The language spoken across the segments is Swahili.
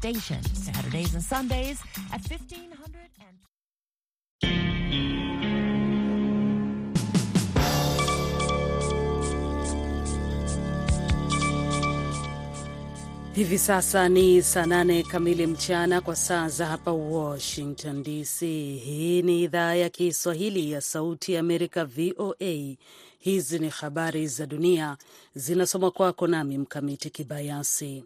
station Saturdays and Sundays at 1500 and Hivi sasa ni saa nane kamili mchana kwa saa za hapa Washington DC. Hii ni idhaa ya Kiswahili ya Sauti ya Amerika, VOA. Hizi ni habari za dunia zinasoma kwako nami Mkamiti Kibayasi.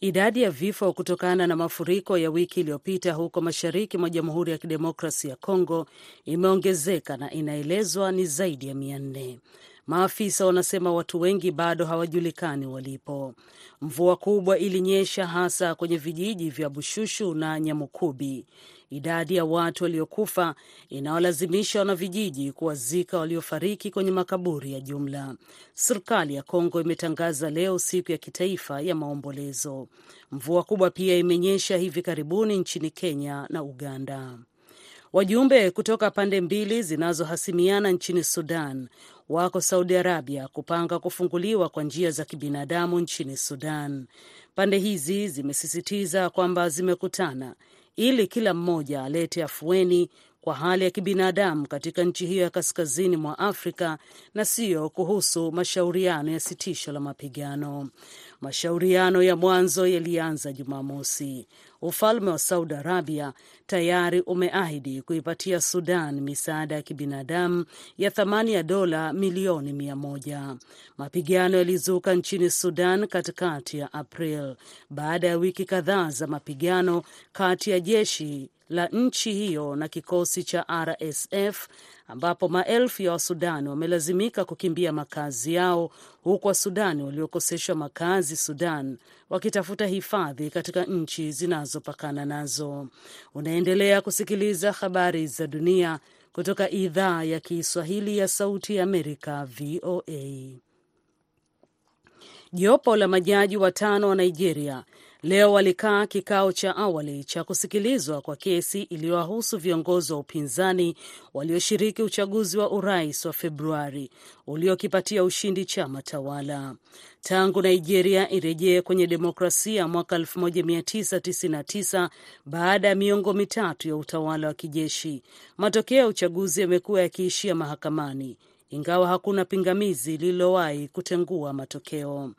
Idadi ya vifo kutokana na mafuriko ya wiki iliyopita huko mashariki mwa Jamhuri ya Kidemokrasi ya Kongo imeongezeka na inaelezwa ni zaidi ya mia nne. Maafisa wanasema watu wengi bado hawajulikani walipo. Mvua kubwa ilinyesha hasa kwenye vijiji vya Bushushu na Nyamukubi. Idadi ya watu waliokufa inawalazimisha wanavijiji kuwazika waliofariki kwenye makaburi ya jumla. Serikali ya Kongo imetangaza leo siku ya kitaifa ya maombolezo. Mvua kubwa pia imenyesha hivi karibuni nchini Kenya na Uganda. Wajumbe kutoka pande mbili zinazohasimiana nchini Sudan wako Saudi Arabia kupanga kufunguliwa kwa njia za kibinadamu nchini Sudan. Pande hizi zimesisitiza kwamba zimekutana ili kila mmoja alete afueni kwa hali ya kibinadamu katika nchi hiyo ya kaskazini mwa Afrika na siyo kuhusu mashauriano ya sitisho la mapigano. Mashauriano ya mwanzo yalianza Jumamosi. Ufalme wa Saudi Arabia tayari umeahidi kuipatia Sudan misaada ya kibinadamu ya thamani ya dola milioni mia moja. Mapigano yalizuka nchini Sudan katikati ya April baada ya wiki kadhaa za mapigano kati ya jeshi la nchi hiyo na kikosi cha RSF ambapo maelfu ya Wasudani wamelazimika kukimbia makazi yao huku Wasudani waliokoseshwa makazi Sudan wakitafuta hifadhi katika nchi zinazopakana nazo. Unaendelea kusikiliza habari za dunia kutoka idhaa ya Kiswahili ya Sauti ya Amerika, VOA. Jopo la majaji watano wa Nigeria leo walikaa kikao cha awali cha kusikilizwa kwa kesi iliyowahusu viongozi wa upinzani walioshiriki uchaguzi wa urais wa Februari uliokipatia ushindi chama tawala. Tangu Nigeria irejee kwenye demokrasia mwaka 1999 baada ya miongo mitatu ya utawala wa kijeshi, matokeo ya uchaguzi yamekuwa yakiishia mahakamani ingawa hakuna pingamizi lililowahi kutengua matokeo.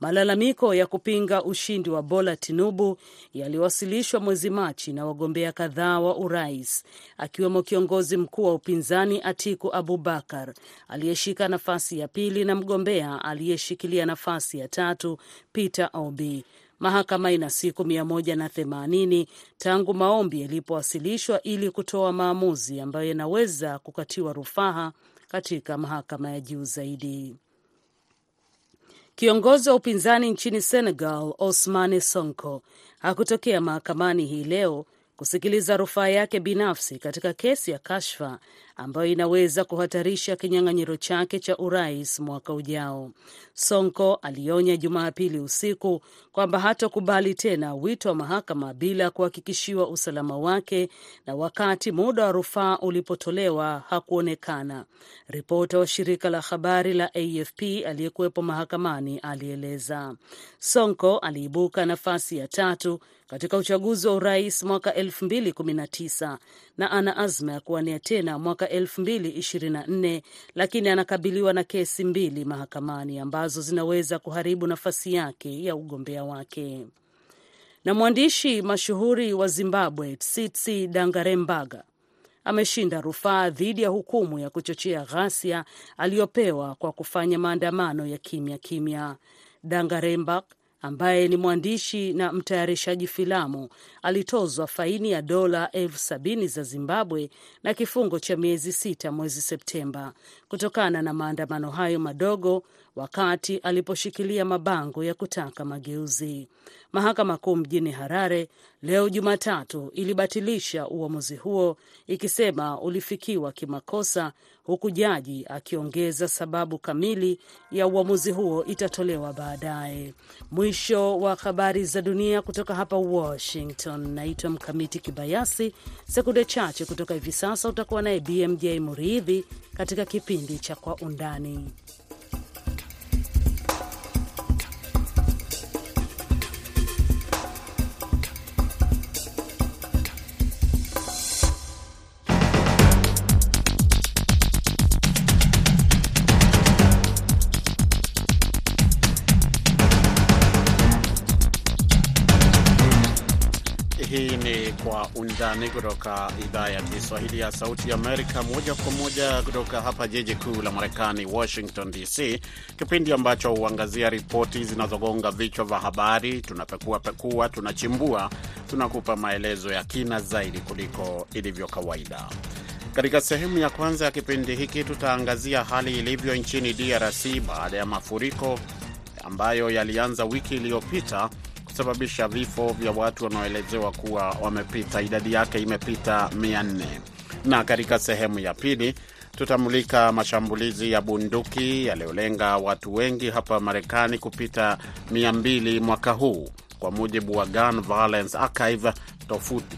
Malalamiko ya kupinga ushindi wa Bola Tinubu yaliwasilishwa mwezi Machi na wagombea kadhaa wa urais akiwemo kiongozi mkuu wa upinzani Atiku Abubakar aliyeshika nafasi ya pili na mgombea aliyeshikilia nafasi ya tatu Peter Obi. Mahakama ina siku mia moja na themanini tangu maombi yalipowasilishwa ili kutoa maamuzi ambayo yanaweza kukatiwa rufaa katika mahakama ya juu zaidi. Kiongozi wa upinzani nchini Senegal, Ousmane Sonko, hakutokea mahakamani hii leo kusikiliza rufaa yake binafsi katika kesi ya kashfa ambayo inaweza kuhatarisha kinyang'anyiro chake cha urais mwaka ujao. Sonko alionya Jumapili usiku kwamba hatokubali tena wito wa mahakama bila kuhakikishiwa usalama wake, na wakati muda wa rufaa ulipotolewa hakuonekana. Ripota wa shirika la habari la AFP aliyekuwepo mahakamani alieleza. Sonko aliibuka nafasi ya tatu katika uchaguzi wa urais mwaka 2019 na ana azma ya kuwania tena mwaka 2024 lakini anakabiliwa na kesi mbili mahakamani ambazo zinaweza kuharibu nafasi yake ya ugombea wake. Na mwandishi mashuhuri wa Zimbabwe Tsitsi Dangarembaga ameshinda rufaa dhidi ya hukumu ya kuchochea ghasia aliyopewa kwa kufanya maandamano ya kimya kimya. Dangarembag ambaye ni mwandishi na mtayarishaji filamu. Alitozwa faini ya dola elfu sabini za Zimbabwe na kifungo cha miezi sita mwezi Septemba. Kutokana na maandamano hayo madogo wakati aliposhikilia mabango ya kutaka mageuzi. Mahakama Kuu mjini Harare leo Jumatatu ilibatilisha uamuzi huo ikisema ulifikiwa kimakosa, huku jaji akiongeza sababu kamili ya uamuzi huo itatolewa baadaye. Mwisho wa habari za dunia kutoka hapa Washington. Naitwa Mkamiti Kibayasi. Sekunde chache kutoka hivi sasa utakuwa naye BMJ Muridhi katika kipindi cha Kwa Undani. Kwa Undani kutoka idhaa ya Kiswahili ya Sauti Amerika, moja kwa moja kutoka hapa jiji kuu la Marekani, Washington DC, kipindi ambacho huangazia ripoti zinazogonga vichwa vya habari. Tunapekua pekua, tunachimbua, tunakupa maelezo ya kina zaidi kuliko ilivyo kawaida. Katika sehemu ya kwanza ya kipindi hiki tutaangazia hali ilivyo nchini DRC baada ya mafuriko ambayo yalianza wiki iliyopita kusababisha vifo vya watu wanaoelezewa kuwa wamepita, idadi yake imepita 400. Na katika sehemu ya pili tutamulika mashambulizi ya bunduki yaliyolenga watu wengi hapa Marekani kupita 200 mwaka huu kwa mujibu wa Gun Violence Archive,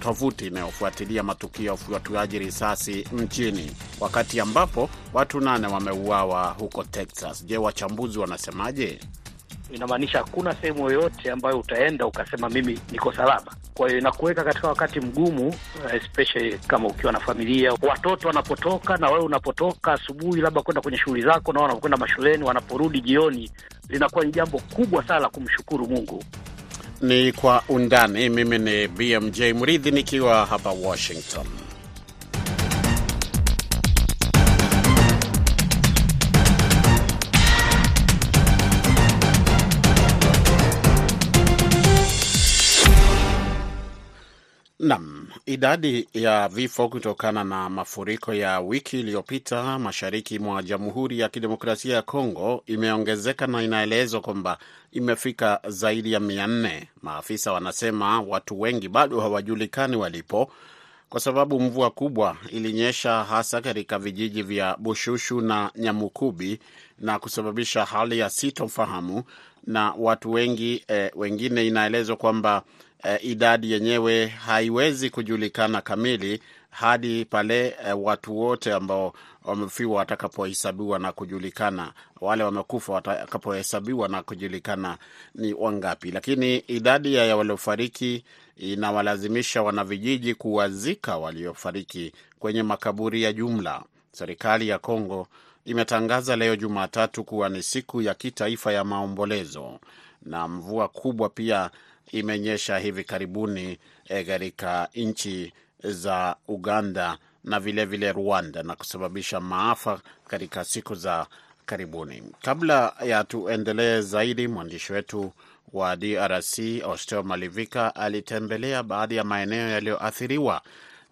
tovuti inayofuatilia matukio ya ufuatuaji risasi nchini, wakati ambapo watu nane wameuawa huko Texas. Je, wachambuzi wanasemaje? Inamaanisha hakuna sehemu yoyote ambayo utaenda ukasema mimi niko salama. Kwa hiyo inakuweka katika wakati mgumu, especially kama ukiwa na familia, watoto wanapotoka na wewe unapotoka asubuhi, labda kwenda kwenye shughuli zako, na wanapokwenda mashuleni, wanaporudi jioni, linakuwa ni jambo kubwa sana la kumshukuru Mungu. Ni Kwa Undani. Mimi ni BMJ Mridhi nikiwa hapa Washington. Nam, idadi ya vifo kutokana na mafuriko ya wiki iliyopita mashariki mwa Jamhuri ya Kidemokrasia ya Kongo imeongezeka na inaelezwa kwamba imefika zaidi ya mia nne. Maafisa wanasema watu wengi bado hawajulikani walipo kwa sababu mvua kubwa ilinyesha hasa katika vijiji vya Bushushu na Nyamukubi na kusababisha hali ya sitofahamu na watu wengi eh, wengine inaelezwa kwamba Uh, idadi yenyewe haiwezi kujulikana kamili hadi pale uh, watu wote ambao wamefiwa watakapohesabiwa na kujulikana, wale wamekufa watakapohesabiwa na kujulikana ni wangapi. Lakini idadi ya waliofariki inawalazimisha wanavijiji kuwazika waliofariki kwenye makaburi ya jumla. Serikali ya Kongo imetangaza leo Jumatatu kuwa ni siku ya kitaifa ya maombolezo, na mvua kubwa pia imenyesha hivi karibuni katika e, nchi za Uganda na vilevile vile Rwanda na kusababisha maafa katika siku za karibuni. Kabla ya tuendelee zaidi, mwandishi wetu wa DRC Ostel Malivika alitembelea baadhi ya maeneo yaliyoathiriwa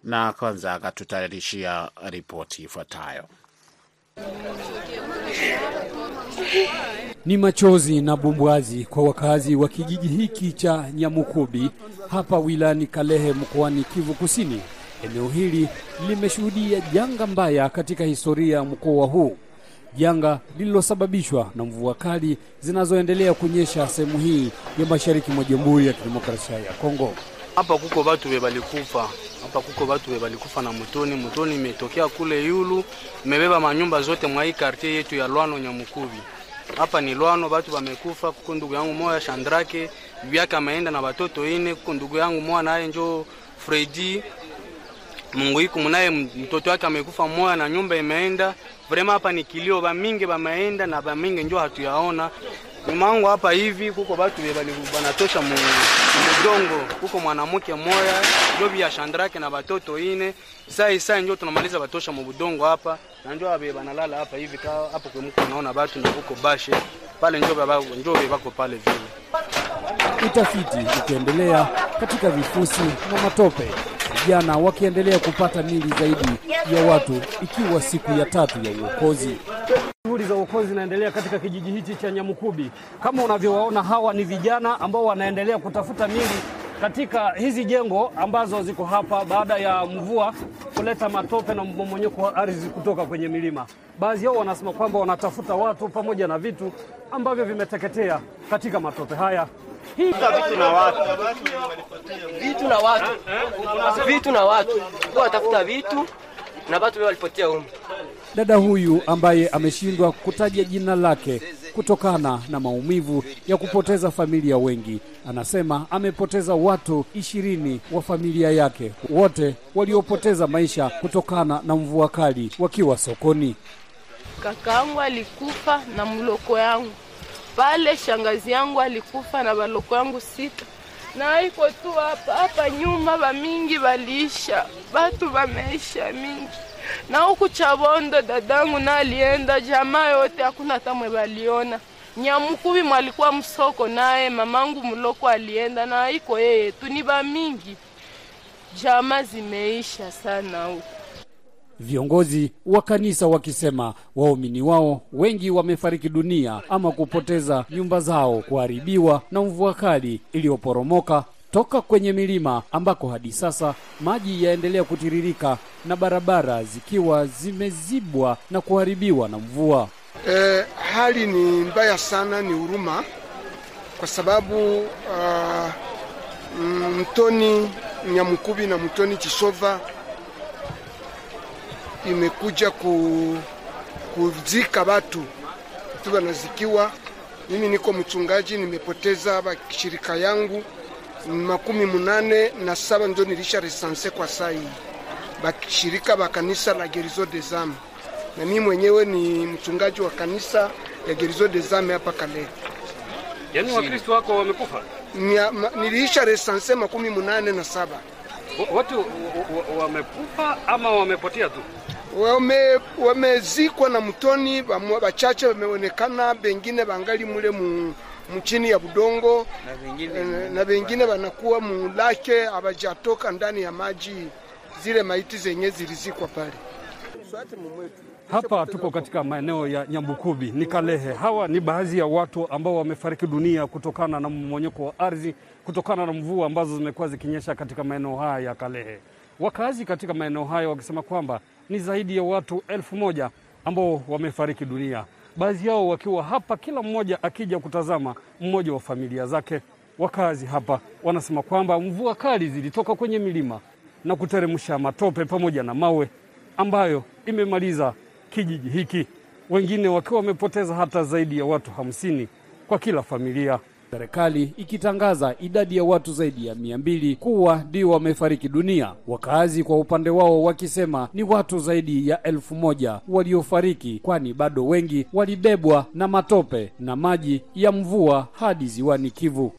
na kwanza akatutayarishia ripoti ifuatayo. Ni machozi na bumbwazi kwa wakazi wa kijiji hiki cha Nyamukubi hapa wilani Kalehe mkoani Kivu Kusini. Eneo hili limeshuhudia janga mbaya katika historia ya mkoa huu, janga lililosababishwa na mvua kali zinazoendelea kunyesha sehemu hii ya mashariki mwa Jamhuri ya Kidemokrasia ya Kongo. Hapa kuko batu bebalikufa, hapa kuko batu bebalikufa na mutoni. Mutoni imetokea kule yulu, imebeba manyumba zote mwa hii kartie yetu ya Lwano Nyamukubi. Hapa ni Lwano, batu bamekufa. Kuko ndugu yangu moya Shandrake yake ameenda na batoto ine. Kuko ndugu yangu moya naye njo Fredi Mungu iku munaye mtoto wake amekufa moya na nyumba imeenda. Vrema hapa ni kilio, bamingi bameenda na bamingi njo hatuyaona nyuma yangu hapa hivi kuko batu banatosha mu mudongo, kuko mwanamke moya njo ya Shandrake na batoto ine. Saa isa njo tunamaliza batosha mu hapa na njo abe banalala hapa hivi ka hapo kwa mko naona batu na kuko bashe pale njo baba njo bako pale vile. Utafiti ukiendelea katika vifusi na matope, vijana wakiendelea kupata mili zaidi ya watu, ikiwa siku ya tatu ya uokozi. Shughuli za uokozi zinaendelea katika kijiji hichi cha Nyamukubi. Kama unavyowaona, hawa ni vijana ambao wanaendelea kutafuta mili katika hizi jengo ambazo ziko hapa baada ya mvua kuleta matope na mmomonyoko wa ardhi kutoka kwenye milima. Baadhi yao wanasema kwamba wanatafuta watu pamoja na vitu ambavyo vimeteketea katika matope haya. Hii vitu na watu, vitu na watu, vitu na watu, watafuta vitu na watu walipotea huko. Dada huyu ambaye ameshindwa kutaja jina lake kutokana na maumivu ya kupoteza familia wengi, anasema amepoteza watu ishirini wa familia yake, wote waliopoteza maisha kutokana na mvua kali wakiwa sokoni. Kakaangu alikufa na mloko yangu pale, shangazi yangu alikufa na baloko yangu sita, na iko tu hapa hapa nyuma, bamingi baliisha, batu bameisha mingi na huku Chabondo dadangu na alienda, jamaa yote hakuna tamwe baliona. Nyamukubi mwalikuwa msoko naye mamangu mloko alienda na iko yeye tu, ni bamingi, jamaa zimeisha sana huku. Viongozi wa kanisa wakisema waumini wao wengi wamefariki dunia ama kupoteza nyumba zao kuharibiwa na mvua kali iliyoporomoka toka kwenye milima ambako hadi sasa maji yaendelea kutiririka na barabara zikiwa zimezibwa na kuharibiwa na mvua. E, hali ni mbaya sana, ni huruma kwa sababu uh, mtoni Nyamukubi na mtoni Chisova imekuja ku, kuzika watu tu wanazikiwa. Mimi niko mchungaji, nimepoteza shirika yangu makumi munane na saba ndio nilisha resanse kwa saa hii bashirika ba kanisa la Gerizo des Âmes, na mimi mwenyewe ni mchungaji wa kanisa ya Gerizo des Âmes hapa Kale. Yaani Wakristo wako wamekufa? Niliisha resanse makumi munane na saba. Watu wamekufa ama wamepotea tu? Wame, wamezikwa na mtoni, wachache wameonekana, bengine bangali mule mu mchini ya budongo na wengine wanakuwa mulake abajatoka ndani ya maji, zile maiti zenye zilizikwa pale. Hapa tuko katika maeneo ya Nyambukubi ni Kalehe. Hawa ni baadhi ya watu ambao wamefariki dunia kutokana na mmonyoko wa ardhi, kutokana na mvua ambazo zimekuwa zikinyesha katika maeneo haya ya Kalehe. Wakazi katika maeneo hayo wakisema kwamba ni zaidi ya watu elfu moja ambao wamefariki dunia baadhi yao wakiwa hapa, kila mmoja akija kutazama mmoja wa familia zake. Wakazi hapa wanasema kwamba mvua kali zilitoka kwenye milima na kuteremsha matope pamoja na mawe ambayo imemaliza kijiji hiki, wengine wakiwa wamepoteza hata zaidi ya watu hamsini kwa kila familia. Serikali ikitangaza idadi ya watu zaidi ya mia mbili kuwa ndio wamefariki dunia, wakazi kwa upande wao wakisema ni watu zaidi ya elfu moja waliofariki, kwani bado wengi walibebwa na matope na maji ya mvua hadi ziwani Kivu.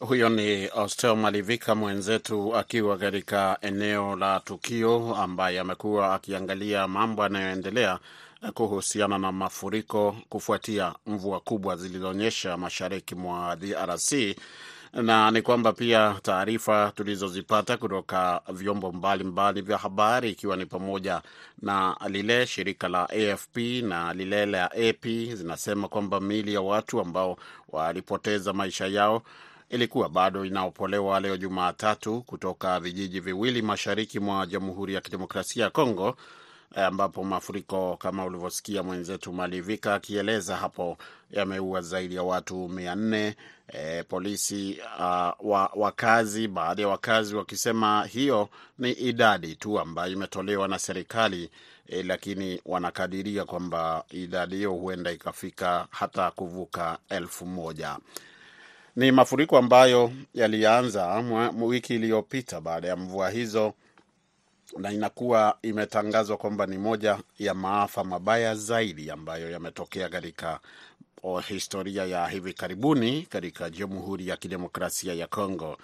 Huyo ni Ostel Malivika mwenzetu akiwa katika eneo la tukio, ambaye amekuwa akiangalia mambo yanayoendelea kuhusiana na mafuriko kufuatia mvua kubwa zilizoonyesha mashariki mwa DRC na ni kwamba pia taarifa tulizozipata kutoka vyombo mbalimbali vya habari ikiwa ni pamoja na lile shirika la AFP na lile la AP zinasema kwamba miili ya watu ambao walipoteza maisha yao ilikuwa bado inaopolewa leo Jumatatu kutoka vijiji viwili mashariki mwa Jamhuri ya Kidemokrasia ya Kongo ambapo mafuriko kama ulivyosikia mwenzetu Malivika akieleza hapo yameua zaidi ya watu mia nne. E, polisi uh, wa, wakazi baadhi ya wakazi wakisema hiyo ni idadi tu ambayo imetolewa na serikali e, lakini wanakadiria kwamba idadi hiyo huenda ikafika hata kuvuka elfu moja. Ni mafuriko ambayo yalianza wiki iliyopita baada ya mvua hizo na inakuwa imetangazwa kwamba ni moja ya maafa mabaya zaidi ambayo yametokea katika historia ya hivi karibuni katika Jamhuri ya Kidemokrasia ya Kongo.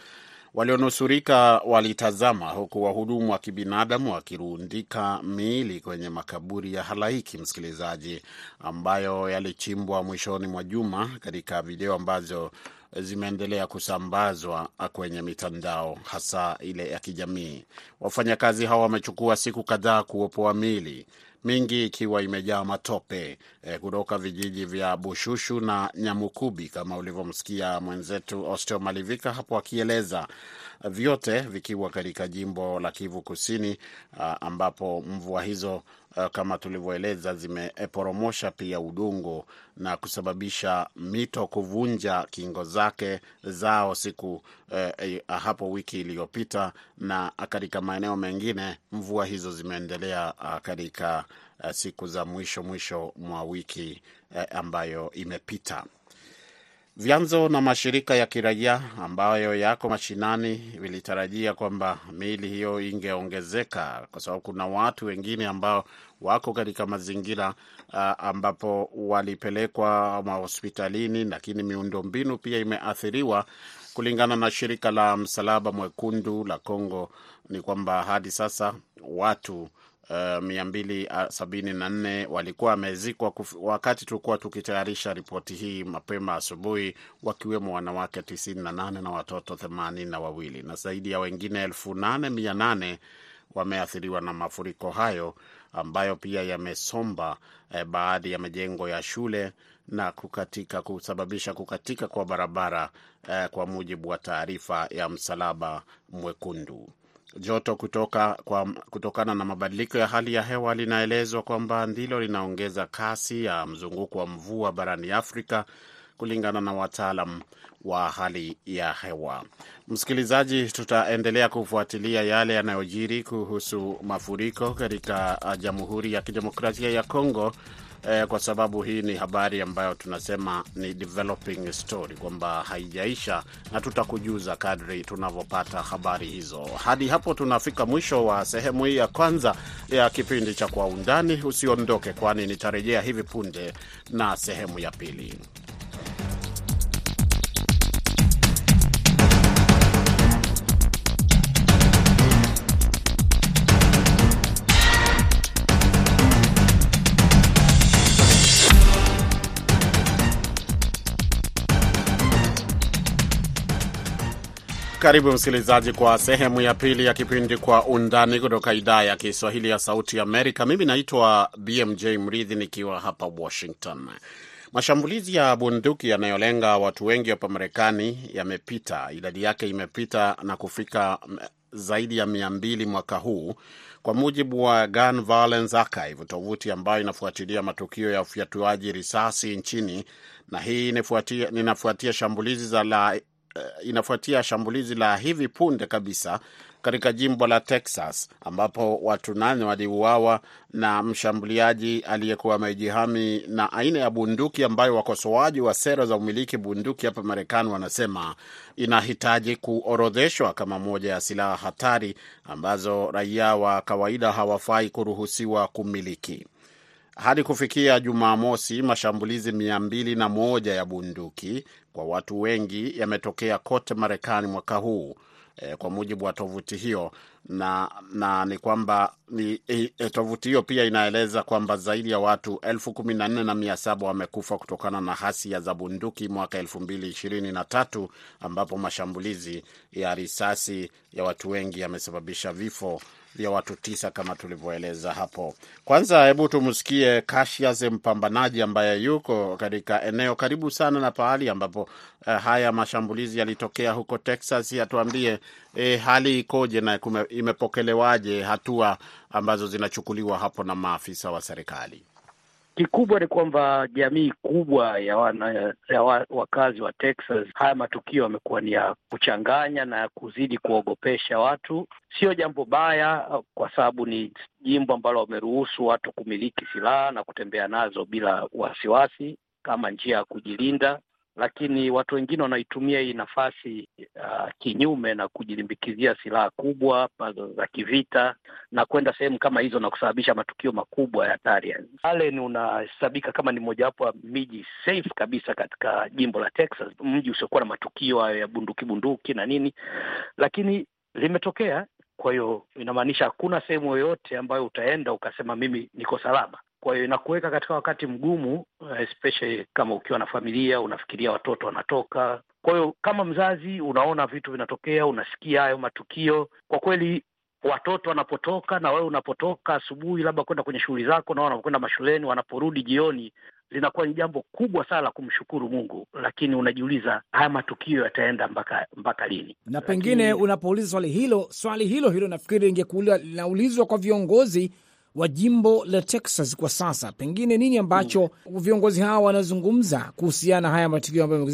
Walionusurika walitazama huku wahudumu wa kibinadamu wakirundika miili kwenye makaburi ya halaiki, msikilizaji, ambayo yalichimbwa mwishoni mwa juma katika video ambazo zimeendelea kusambazwa kwenye mitandao hasa ile ya kijamii. Wafanyakazi hao wamechukua siku kadhaa kuopoa miili mingi ikiwa imejaa matope e, kutoka vijiji vya Bushushu na Nyamukubi kama ulivyomsikia mwenzetu Osteo Malivika hapo akieleza, vyote vikiwa katika jimbo la Kivu Kusini, ambapo mvua hizo kama tulivyoeleza zimeporomosha pia udongo na kusababisha mito kuvunja kingo zake zao siku eh, hapo wiki iliyopita, na katika maeneo mengine mvua hizo zimeendelea katika siku za mwisho mwisho mwa wiki eh, ambayo imepita. Vyanzo na mashirika ya kiraia ambayo yako mashinani vilitarajia kwamba miili hiyo ingeongezeka kwa sababu kuna watu wengine ambao wako katika mazingira uh, ambapo walipelekwa mahospitalini, lakini miundombinu pia imeathiriwa. Kulingana na shirika la Msalaba Mwekundu la Kongo ni kwamba hadi sasa watu mia mbili sabini na nne walikuwa wamezikwa wakati tulikuwa tukitayarisha ripoti hii mapema asubuhi, wakiwemo wanawake tisini na nane na watoto themanini na wawili na zaidi ya wengine elfu nane mia nane wameathiriwa na mafuriko hayo ambayo pia yamesomba eh, baadhi ya majengo ya shule na kukatika kusababisha kukatika kwa barabara eh, kwa mujibu wa taarifa ya Msalaba Mwekundu. Joto kutoka kwa, kutokana na mabadiliko ya hali ya hewa linaelezwa kwamba ndilo linaongeza kasi ya mzunguko wa mvua barani Afrika kulingana na wataalam wa hali ya hewa. Msikilizaji, tutaendelea kufuatilia yale yanayojiri kuhusu mafuriko katika Jamhuri ya Kidemokrasia ya Kongo eh, kwa sababu hii ni habari ambayo tunasema ni developing story, kwamba haijaisha, na tutakujuza kadri tunavyopata habari hizo. Hadi hapo tunafika mwisho wa sehemu hii ya kwanza ya kipindi cha Kwa Undani. Usiondoke, kwani nitarejea hivi punde na sehemu ya pili. Karibu msikilizaji kwa sehemu ya pili ya kipindi Kwa Undani kutoka idhaa ya Kiswahili ya Sauti Amerika. Mimi naitwa BMJ Mridhi nikiwa hapa Washington. Mashambulizi ya bunduki yanayolenga watu wengi hapa Marekani yamepita, idadi yake imepita na kufika zaidi ya mia mbili mwaka huu kwa mujibu wa Gun Violence Archive, tovuti ambayo inafuatilia matukio ya ufyatuaji risasi nchini, na hii inafuatia shambulizi za la inafuatia shambulizi la hivi punde kabisa katika jimbo la Texas ambapo watu nane waliuawa na mshambuliaji aliyekuwa amejihami na aina ya bunduki ambayo wakosoaji wa sera za umiliki bunduki hapa Marekani wanasema inahitaji kuorodheshwa kama moja ya silaha hatari ambazo raia wa kawaida hawafai kuruhusiwa kumiliki. Hadi kufikia Jumamosi, mashambulizi mia mbili na moja ya bunduki kwa watu wengi yametokea kote Marekani mwaka huu e, kwa mujibu wa tovuti hiyo, na, na ni kwamba ni, e, tovuti hiyo pia inaeleza kwamba zaidi ya watu elfu kumi na nne na mia saba wamekufa kutokana na hasia za bunduki mwaka elfu mbili ishirini na tatu ambapo mashambulizi ya risasi ya watu wengi yamesababisha vifo vya watu tisa kama tulivyoeleza hapo. Kwanza hebu tumsikie Kashias, mpambanaji ambaye yuko katika eneo karibu sana na pahali ambapo uh, haya mashambulizi yalitokea huko Texas. Atuambie eh, hali ikoje na imepokelewaje hatua ambazo zinachukuliwa hapo na maafisa wa serikali? Kikubwa ni kwamba jamii kubwa ya, wana, ya wakazi wa Texas, haya matukio yamekuwa ni ya kuchanganya na ya kuzidi kuogopesha watu. Sio jambo baya, kwa sababu ni jimbo ambalo wameruhusu watu kumiliki silaha na kutembea nazo bila wasiwasi kama njia ya kujilinda, lakini watu wengine wanaitumia hii nafasi uh, kinyume na kujilimbikizia silaha kubwa za kivita na kwenda sehemu kama hizo na kusababisha matukio makubwa ya hatari. Allen unahesabika kama ni mojawapo ya miji safe kabisa katika jimbo la Texas, mji usiokuwa na matukio hayo ya bunduki bunduki na nini, lakini limetokea. Kwa hiyo inamaanisha hakuna sehemu yoyote ambayo utaenda ukasema mimi niko salama. Kwa hiyo inakuweka katika wakati mgumu, especially kama ukiwa na familia, unafikiria watoto wanatoka. Kwa hiyo kama mzazi, unaona vitu vinatokea, unasikia hayo matukio, kwa kweli watoto wanapotoka na wewe unapotoka asubuhi, labda kwenda kwenye shughuli zako, na wanapokwenda mashuleni, wanaporudi jioni, linakuwa ni jambo kubwa sana la kumshukuru Mungu, lakini unajiuliza haya matukio yataenda mpaka mpaka lini? Na pengine lakini... unapouliza swali hilo, swali hilo hilo nafikiri ingekuwa linaulizwa kwa viongozi wa jimbo la Texas kwa sasa, pengine nini ambacho mm, viongozi hawa wanazungumza kuhusiana na haya matukio ambayo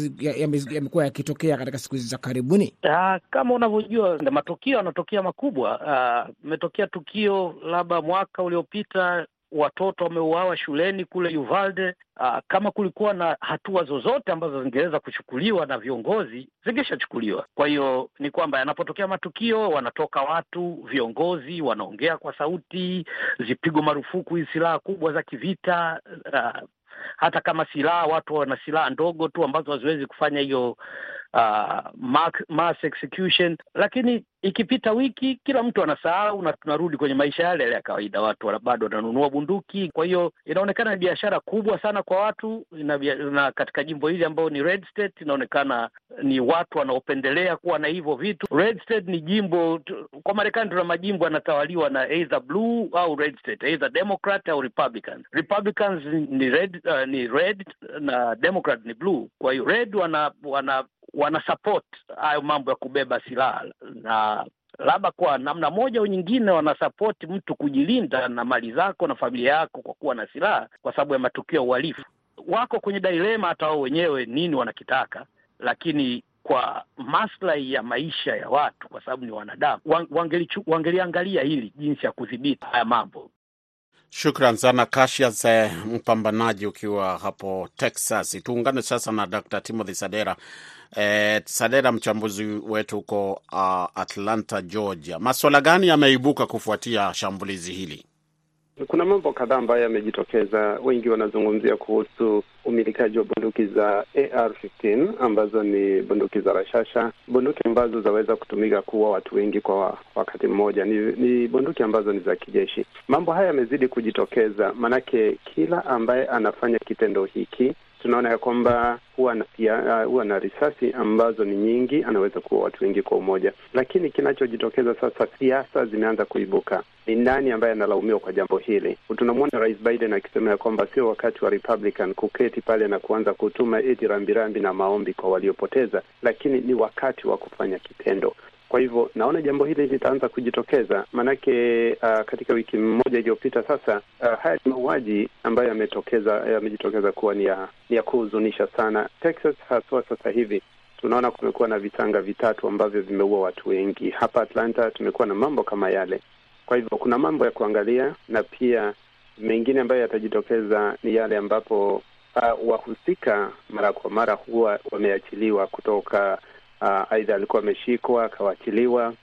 yamekuwa yakitokea katika siku hizi za karibuni? Uh, kama unavyojua matukio yanatokea makubwa. Imetokea uh, tukio labda mwaka uliopita watoto wameuawa shuleni kule Uvalde. Uh, kama kulikuwa na hatua zozote ambazo zingeweza kuchukuliwa na viongozi zingeshachukuliwa. Kwa hiyo ni kwamba yanapotokea matukio, wanatoka watu viongozi, wanaongea kwa sauti, zipigwe marufuku hizi silaha kubwa za kivita. Uh, hata kama silaha, watu wana silaha ndogo tu ambazo haziwezi kufanya hiyo uh, mass, execution, lakini ikipita wiki kila mtu anasahau na tunarudi kwenye maisha yale ya kawaida. Watu bado wananunua bunduki. Kwa hiyo inaonekana ni biashara kubwa sana kwa watu ina, na katika jimbo hili ambayo ni red state inaonekana ni watu wanaopendelea kuwa na hivyo vitu. Red state ni jimbo kwa Marekani tuna majimbo yanatawaliwa na either blue au red state, either Democrat au Republican. Republicans ni red, uh, ni red na Democrat ni blue. Kwa hiyo red wana wana wana support hayo mambo ya kubeba silaha na labda kwa namna moja au nyingine wanasapoti mtu kujilinda na mali zako na familia yako kwa kuwa na silaha kwa sababu ya matukio ya uhalifu. Wako kwenye dilema hata wao wenyewe nini wanakitaka, lakini kwa maslahi ya maisha ya watu, kwa sababu ni wanadamu, wangeliangalia hili jinsi ya kudhibiti haya mambo. Shukran sana Cassius, eh, mpambanaji ukiwa hapo Texas. Tuungane sasa na Dr. Timothy Sadera. Eh, Sadera, mchambuzi wetu huko uh, Atlanta, Georgia. Maswala gani yameibuka kufuatia shambulizi hili? Kuna mambo kadhaa ambayo yamejitokeza. Wengi wanazungumzia kuhusu umilikaji wa bunduki za AR-15 ambazo ni bunduki za rashasha, bunduki ambazo zaweza kutumika kuua watu wengi kwa wakati mmoja. Ni, ni bunduki ambazo ni za kijeshi. Mambo haya yamezidi kujitokeza, maanake kila ambaye anafanya kitendo hiki tunaona ya kwamba huwa na pia uh, huwa na risasi ambazo ni nyingi, anaweza kuwa watu wengi kwa umoja. Lakini kinachojitokeza sasa, siasa zimeanza kuibuka. Ni nani ambaye analaumiwa kwa jambo hili? Tunamwona Rais Biden akisema ya kwamba sio wakati wa Republican kuketi pale na kuanza kutuma eti rambirambi na maombi kwa waliopoteza, lakini ni wakati wa kufanya kitendo. Kwa hivyo naona jambo hili litaanza kujitokeza, maanake uh, katika wiki moja iliyopita sasa, uh, haya ni mauaji ambayo yamejitokeza kuwa ni ya, ni ya kuhuzunisha sana. Texas haswa sasa hivi tunaona kumekuwa na vitanga vitatu ambavyo vimeua watu wengi. Hapa Atlanta tumekuwa na mambo kama yale. Kwa hivyo kuna mambo ya kuangalia, na pia mengine ambayo yatajitokeza ni yale ambapo uh, wahusika mara kwa mara huwa wameachiliwa kutoka aidha alikuwa ameshikwa akawachiliwa,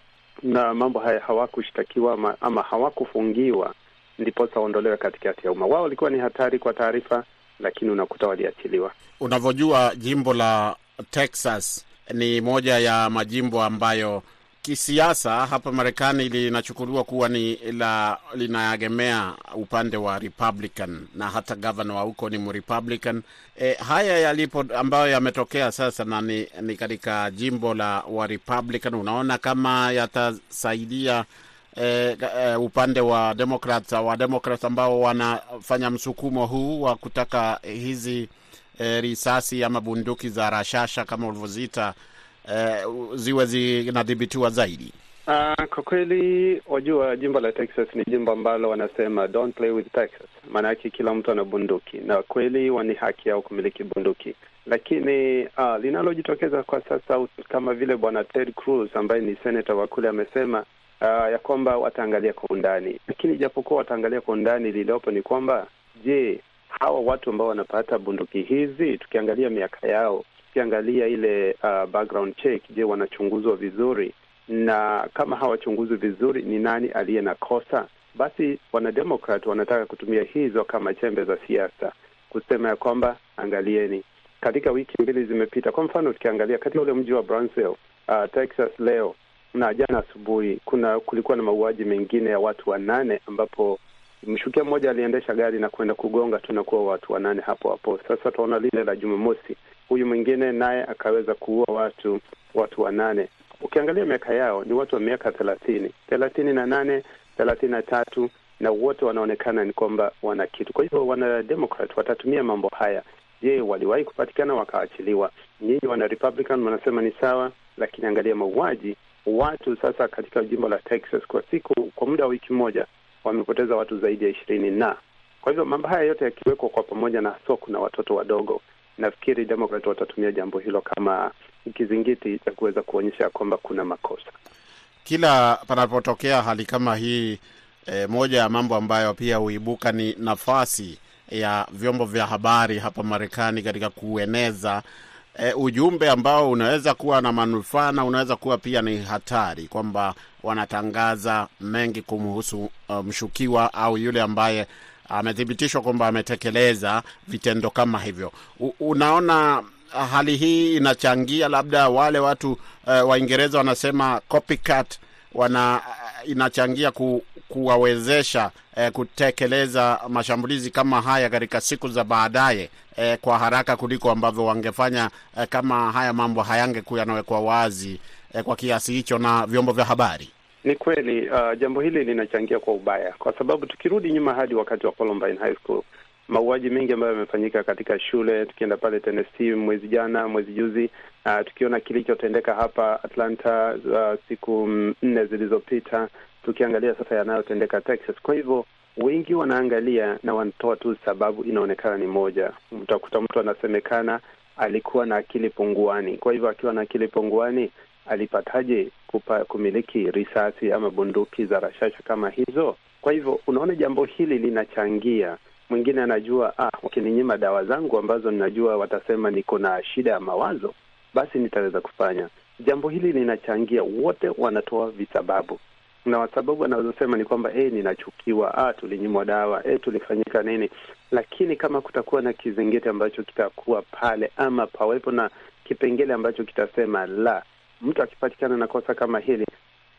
na mambo haya hawakushtakiwa ama, ama hawakufungiwa ndiposa waondolewe katikati ya umma. Wao walikuwa ni hatari kwa taarifa, lakini unakuta waliachiliwa. Unavyojua, jimbo la Texas ni moja ya majimbo ambayo kisiasa hapa Marekani linachukuliwa kuwa ni la linaegemea upande wa Republican na hata gavana wa huko ni Mrepublican. E, haya yalipo ambayo yametokea sasa na ni, ni katika jimbo la wa Republican, unaona kama yatasaidia e, e, upande wa Democrat wa Democrat ambao wanafanya msukumo huu wa kutaka hizi e, risasi ama bunduki za rashasha kama ulivyoziita e, ziwe zinadhibitiwa zaidi. Uh, kwa kweli wajua, jimbo la Texas ni jimbo ambalo wanasema don't play with Texas, maanake kila mtu ana bunduki, na kweli wani haki yao kumiliki bunduki, lakini uh, linalojitokeza kwa sasa kama vile bwana Ted Cruz ambaye ni senator wa kule amesema uh, ya kwamba wataangalia kwa undani, lakini japokuwa wataangalia kwa undani, lililopo ni kwamba je, hawa watu ambao wanapata bunduki hizi, tukiangalia miaka yao, tukiangalia ile uh, background check, je, wanachunguzwa vizuri na kama hawachunguzwi vizuri ni nani aliye na kosa, basi wanademokrat wanataka kutumia hizo kama chembe za siasa kusema ya kwamba angalieni, katika wiki mbili zimepita, kwa mfano tukiangalia katika ule mji wa Brownsville, uh, Texas leo na jana asubuhi, kuna kulikuwa na mauaji mengine ya watu wanane ambapo mshukia mmoja aliendesha gari na kwenda kugonga tu na kuwa watu wanane hapo hapo. Sasa tunaona lile la Jumamosi, huyu mwingine naye akaweza kuua watu watu wanane ukiangalia miaka yao ni watu wa miaka thelathini thelathini na nane thelathini na tatu na wote wanaonekana ni kwamba wana kitu. Kwa hivyo wanademokrat watatumia mambo haya. Je, waliwahi kupatikana wakaachiliwa? Nyinyi wana Republican wanasema ni sawa, lakini angalia mauaji watu sasa katika jimbo la Texas kwa siku, kwa muda wa wiki moja wamepoteza watu zaidi ya ishirini na kwa hivyo mambo haya yote yakiwekwa kwa pamoja, na haswa kuna watoto wadogo, nafikiri Demokrat watatumia jambo hilo kama kizingiti cha kuweza kuonyesha kwamba kuna makosa. Kila panapotokea hali kama hii e, moja ya mambo ambayo pia huibuka ni nafasi ya vyombo vya habari hapa Marekani katika kueneza e, ujumbe ambao unaweza kuwa na manufaa na unaweza kuwa pia ni hatari, kwamba wanatangaza mengi kumhusu uh, mshukiwa au yule ambaye amethibitishwa kwamba ametekeleza vitendo kama hivyo. U, unaona hali hii inachangia labda wale watu uh, Waingereza wanasema copycat wana inachangia ku, kuwawezesha eh, kutekeleza mashambulizi kama haya katika siku za baadaye eh, kwa haraka kuliko ambavyo wangefanya eh, kama haya mambo hayangekuwa yanawekwa wazi eh, kwa kiasi hicho na vyombo vya habari. Ni kweli uh, jambo hili linachangia kwa ubaya, kwa sababu tukirudi nyuma hadi wakati wa Columbine High School, mauaji mengi ambayo yamefanyika katika shule, tukienda pale Tennessee mwezi jana, mwezi juzi, uh, tukiona kilichotendeka hapa Atlanta uh, siku nne zilizopita, tukiangalia sasa yanayotendeka Texas. Kwa hivyo wengi wanaangalia na wanatoa tu sababu inaonekana ni moja. Utakuta mtu anasemekana alikuwa na akili punguani. Kwa hivyo akiwa na akili punguani alipataje kupa, kumiliki risasi ama bunduki za rashasha kama hizo? Kwa hivyo unaona jambo hili linachangia. Mwingine anajua ah, wakininyima dawa zangu ambazo ninajua watasema niko na shida ya mawazo, basi nitaweza kufanya jambo hili. Linachangia, wote wanatoa visababu na wasababu wanazosema ni kwamba eh, ninachukiwa, ah, tulinyimwa dawa, eh, tulifanyika nini. Lakini kama kutakuwa na kizingiti ambacho kitakuwa pale ama pawepo na kipengele ambacho kitasema la, mtu akipatikana na kosa kama hili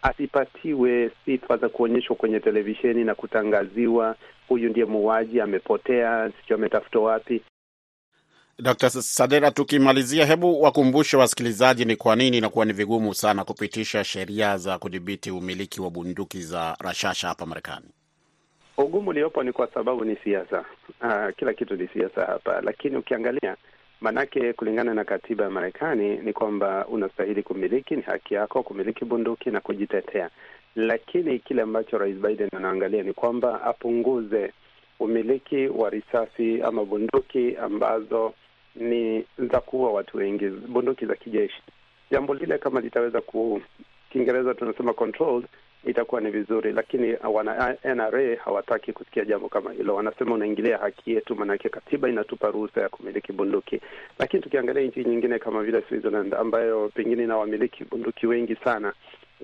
asipatiwe sifa za kuonyeshwa kwenye televisheni na kutangaziwa, huyu ndiye muuaji, amepotea, sijui ametafutwa wapi. Dr. Sadera, tukimalizia, hebu wakumbushe wasikilizaji ni kwa nini inakuwa ni vigumu sana kupitisha sheria za kudhibiti umiliki wa bunduki za rashasha hapa Marekani. Ugumu uliopo ni kwa sababu ni siasa. Uh, kila kitu ni siasa hapa, lakini ukiangalia Manake kulingana na katiba ya Marekani ni kwamba unastahili kumiliki, ni haki yako kumiliki bunduki na kujitetea. Lakini kile ambacho Rais Biden anaangalia ni kwamba apunguze umiliki wa risasi ama bunduki ambazo ni za kuua watu wengi, bunduki za kijeshi. Jambo lile kama litaweza ku, Kiingereza tunasema controlled, itakuwa ni vizuri, lakini wana NRA hawataki kusikia jambo kama hilo. Wanasema unaingilia haki yetu, maanake katiba inatupa ruhusa ya kumiliki bunduki. Lakini tukiangalia nchi nyingine kama vile Switzerland, ambayo pengine ina wamiliki bunduki wengi sana,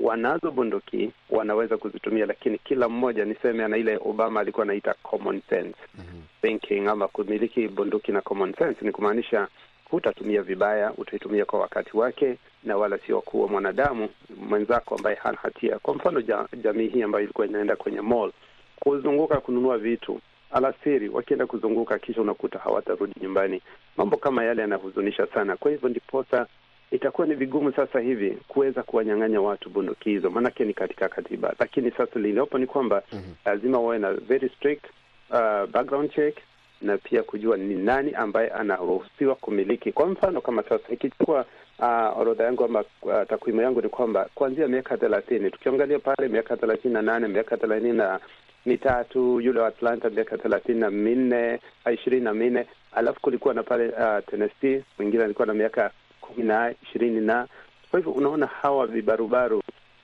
wanazo bunduki, wanaweza kuzitumia, lakini kila mmoja niseme, ana ile Obama alikuwa anaita common sense mm-hmm. thinking, ama kumiliki bunduki na common sense ni kumaanisha hutatumia vibaya, utaitumia kwa wakati wake, na wala sio kuwa mwanadamu mwenzako ambaye hana hatia. Kwa mfano ja, jamii hii ambayo ilikuwa inaenda kwenye mall kuzunguka kununua vitu alasiri, wakienda kuzunguka, kisha unakuta hawatarudi nyumbani. Mambo kama yale yanahuzunisha sana. Kwa hivyo ndiposa itakuwa ni vigumu sasa hivi kuweza kuwanyang'anya watu bunduki hizo, maanake ni katika katiba. Lakini sasa liliopo ni kwamba mm-hmm. lazima wawe na very strict uh, background check na pia kujua ni nani ambaye anaruhusiwa kumiliki. Kwa mfano kama sasa ikichukua uh, orodha yangu ama uh, takwimu yangu ni kwamba kuanzia miaka thelathini, tukiangalia pale miaka thelathini na nane miaka thelathini na mitatu yule wa Atlanta miaka thelathini na minne ishirini na minne alafu kulikuwa na pale uh, Tennessee mwingine alikuwa na miaka kumi na ishirini na kwa hivyo unaona hawa vibarubaru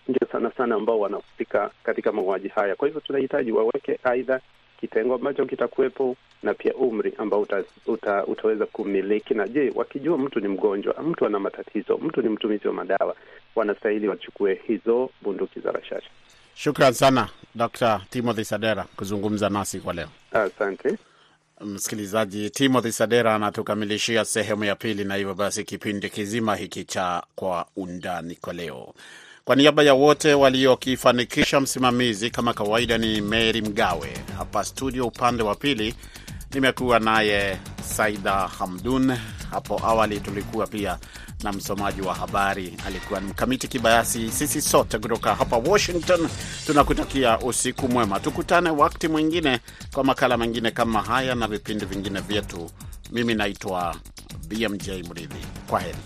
ndio sana sana ambao wanahusika katika mauaji haya. Kwa hivyo tunahitaji waweke aidha kitengo ambacho kitakuwepo na pia umri ambao uta, uta, utaweza kumiliki. Na je, wakijua mtu ni mgonjwa, mtu ana matatizo, mtu ni mtumizi wa madawa, wanastahili wachukue hizo bunduki za rashasha. Shukran sana Dr. Timothy Sadera kuzungumza nasi kwa leo. Asante msikilizaji. Timothy Sadera anatukamilishia sehemu ya pili, na hivyo basi kipindi kizima hiki cha Kwa Undani kwa leo kwa niaba ya wote waliokifanikisha, msimamizi kama kawaida ni Mary Mgawe. Hapa studio upande wa pili nimekuwa naye Saida Hamdun. Hapo awali tulikuwa pia na msomaji wa habari alikuwa ni Mkamiti Kibayasi. Sisi sote kutoka hapa Washington tunakutakia usiku mwema, tukutane wakati mwingine kwa makala mengine kama haya na vipindi vingine vyetu. Mimi naitwa BMJ Mridhi, kwa heri.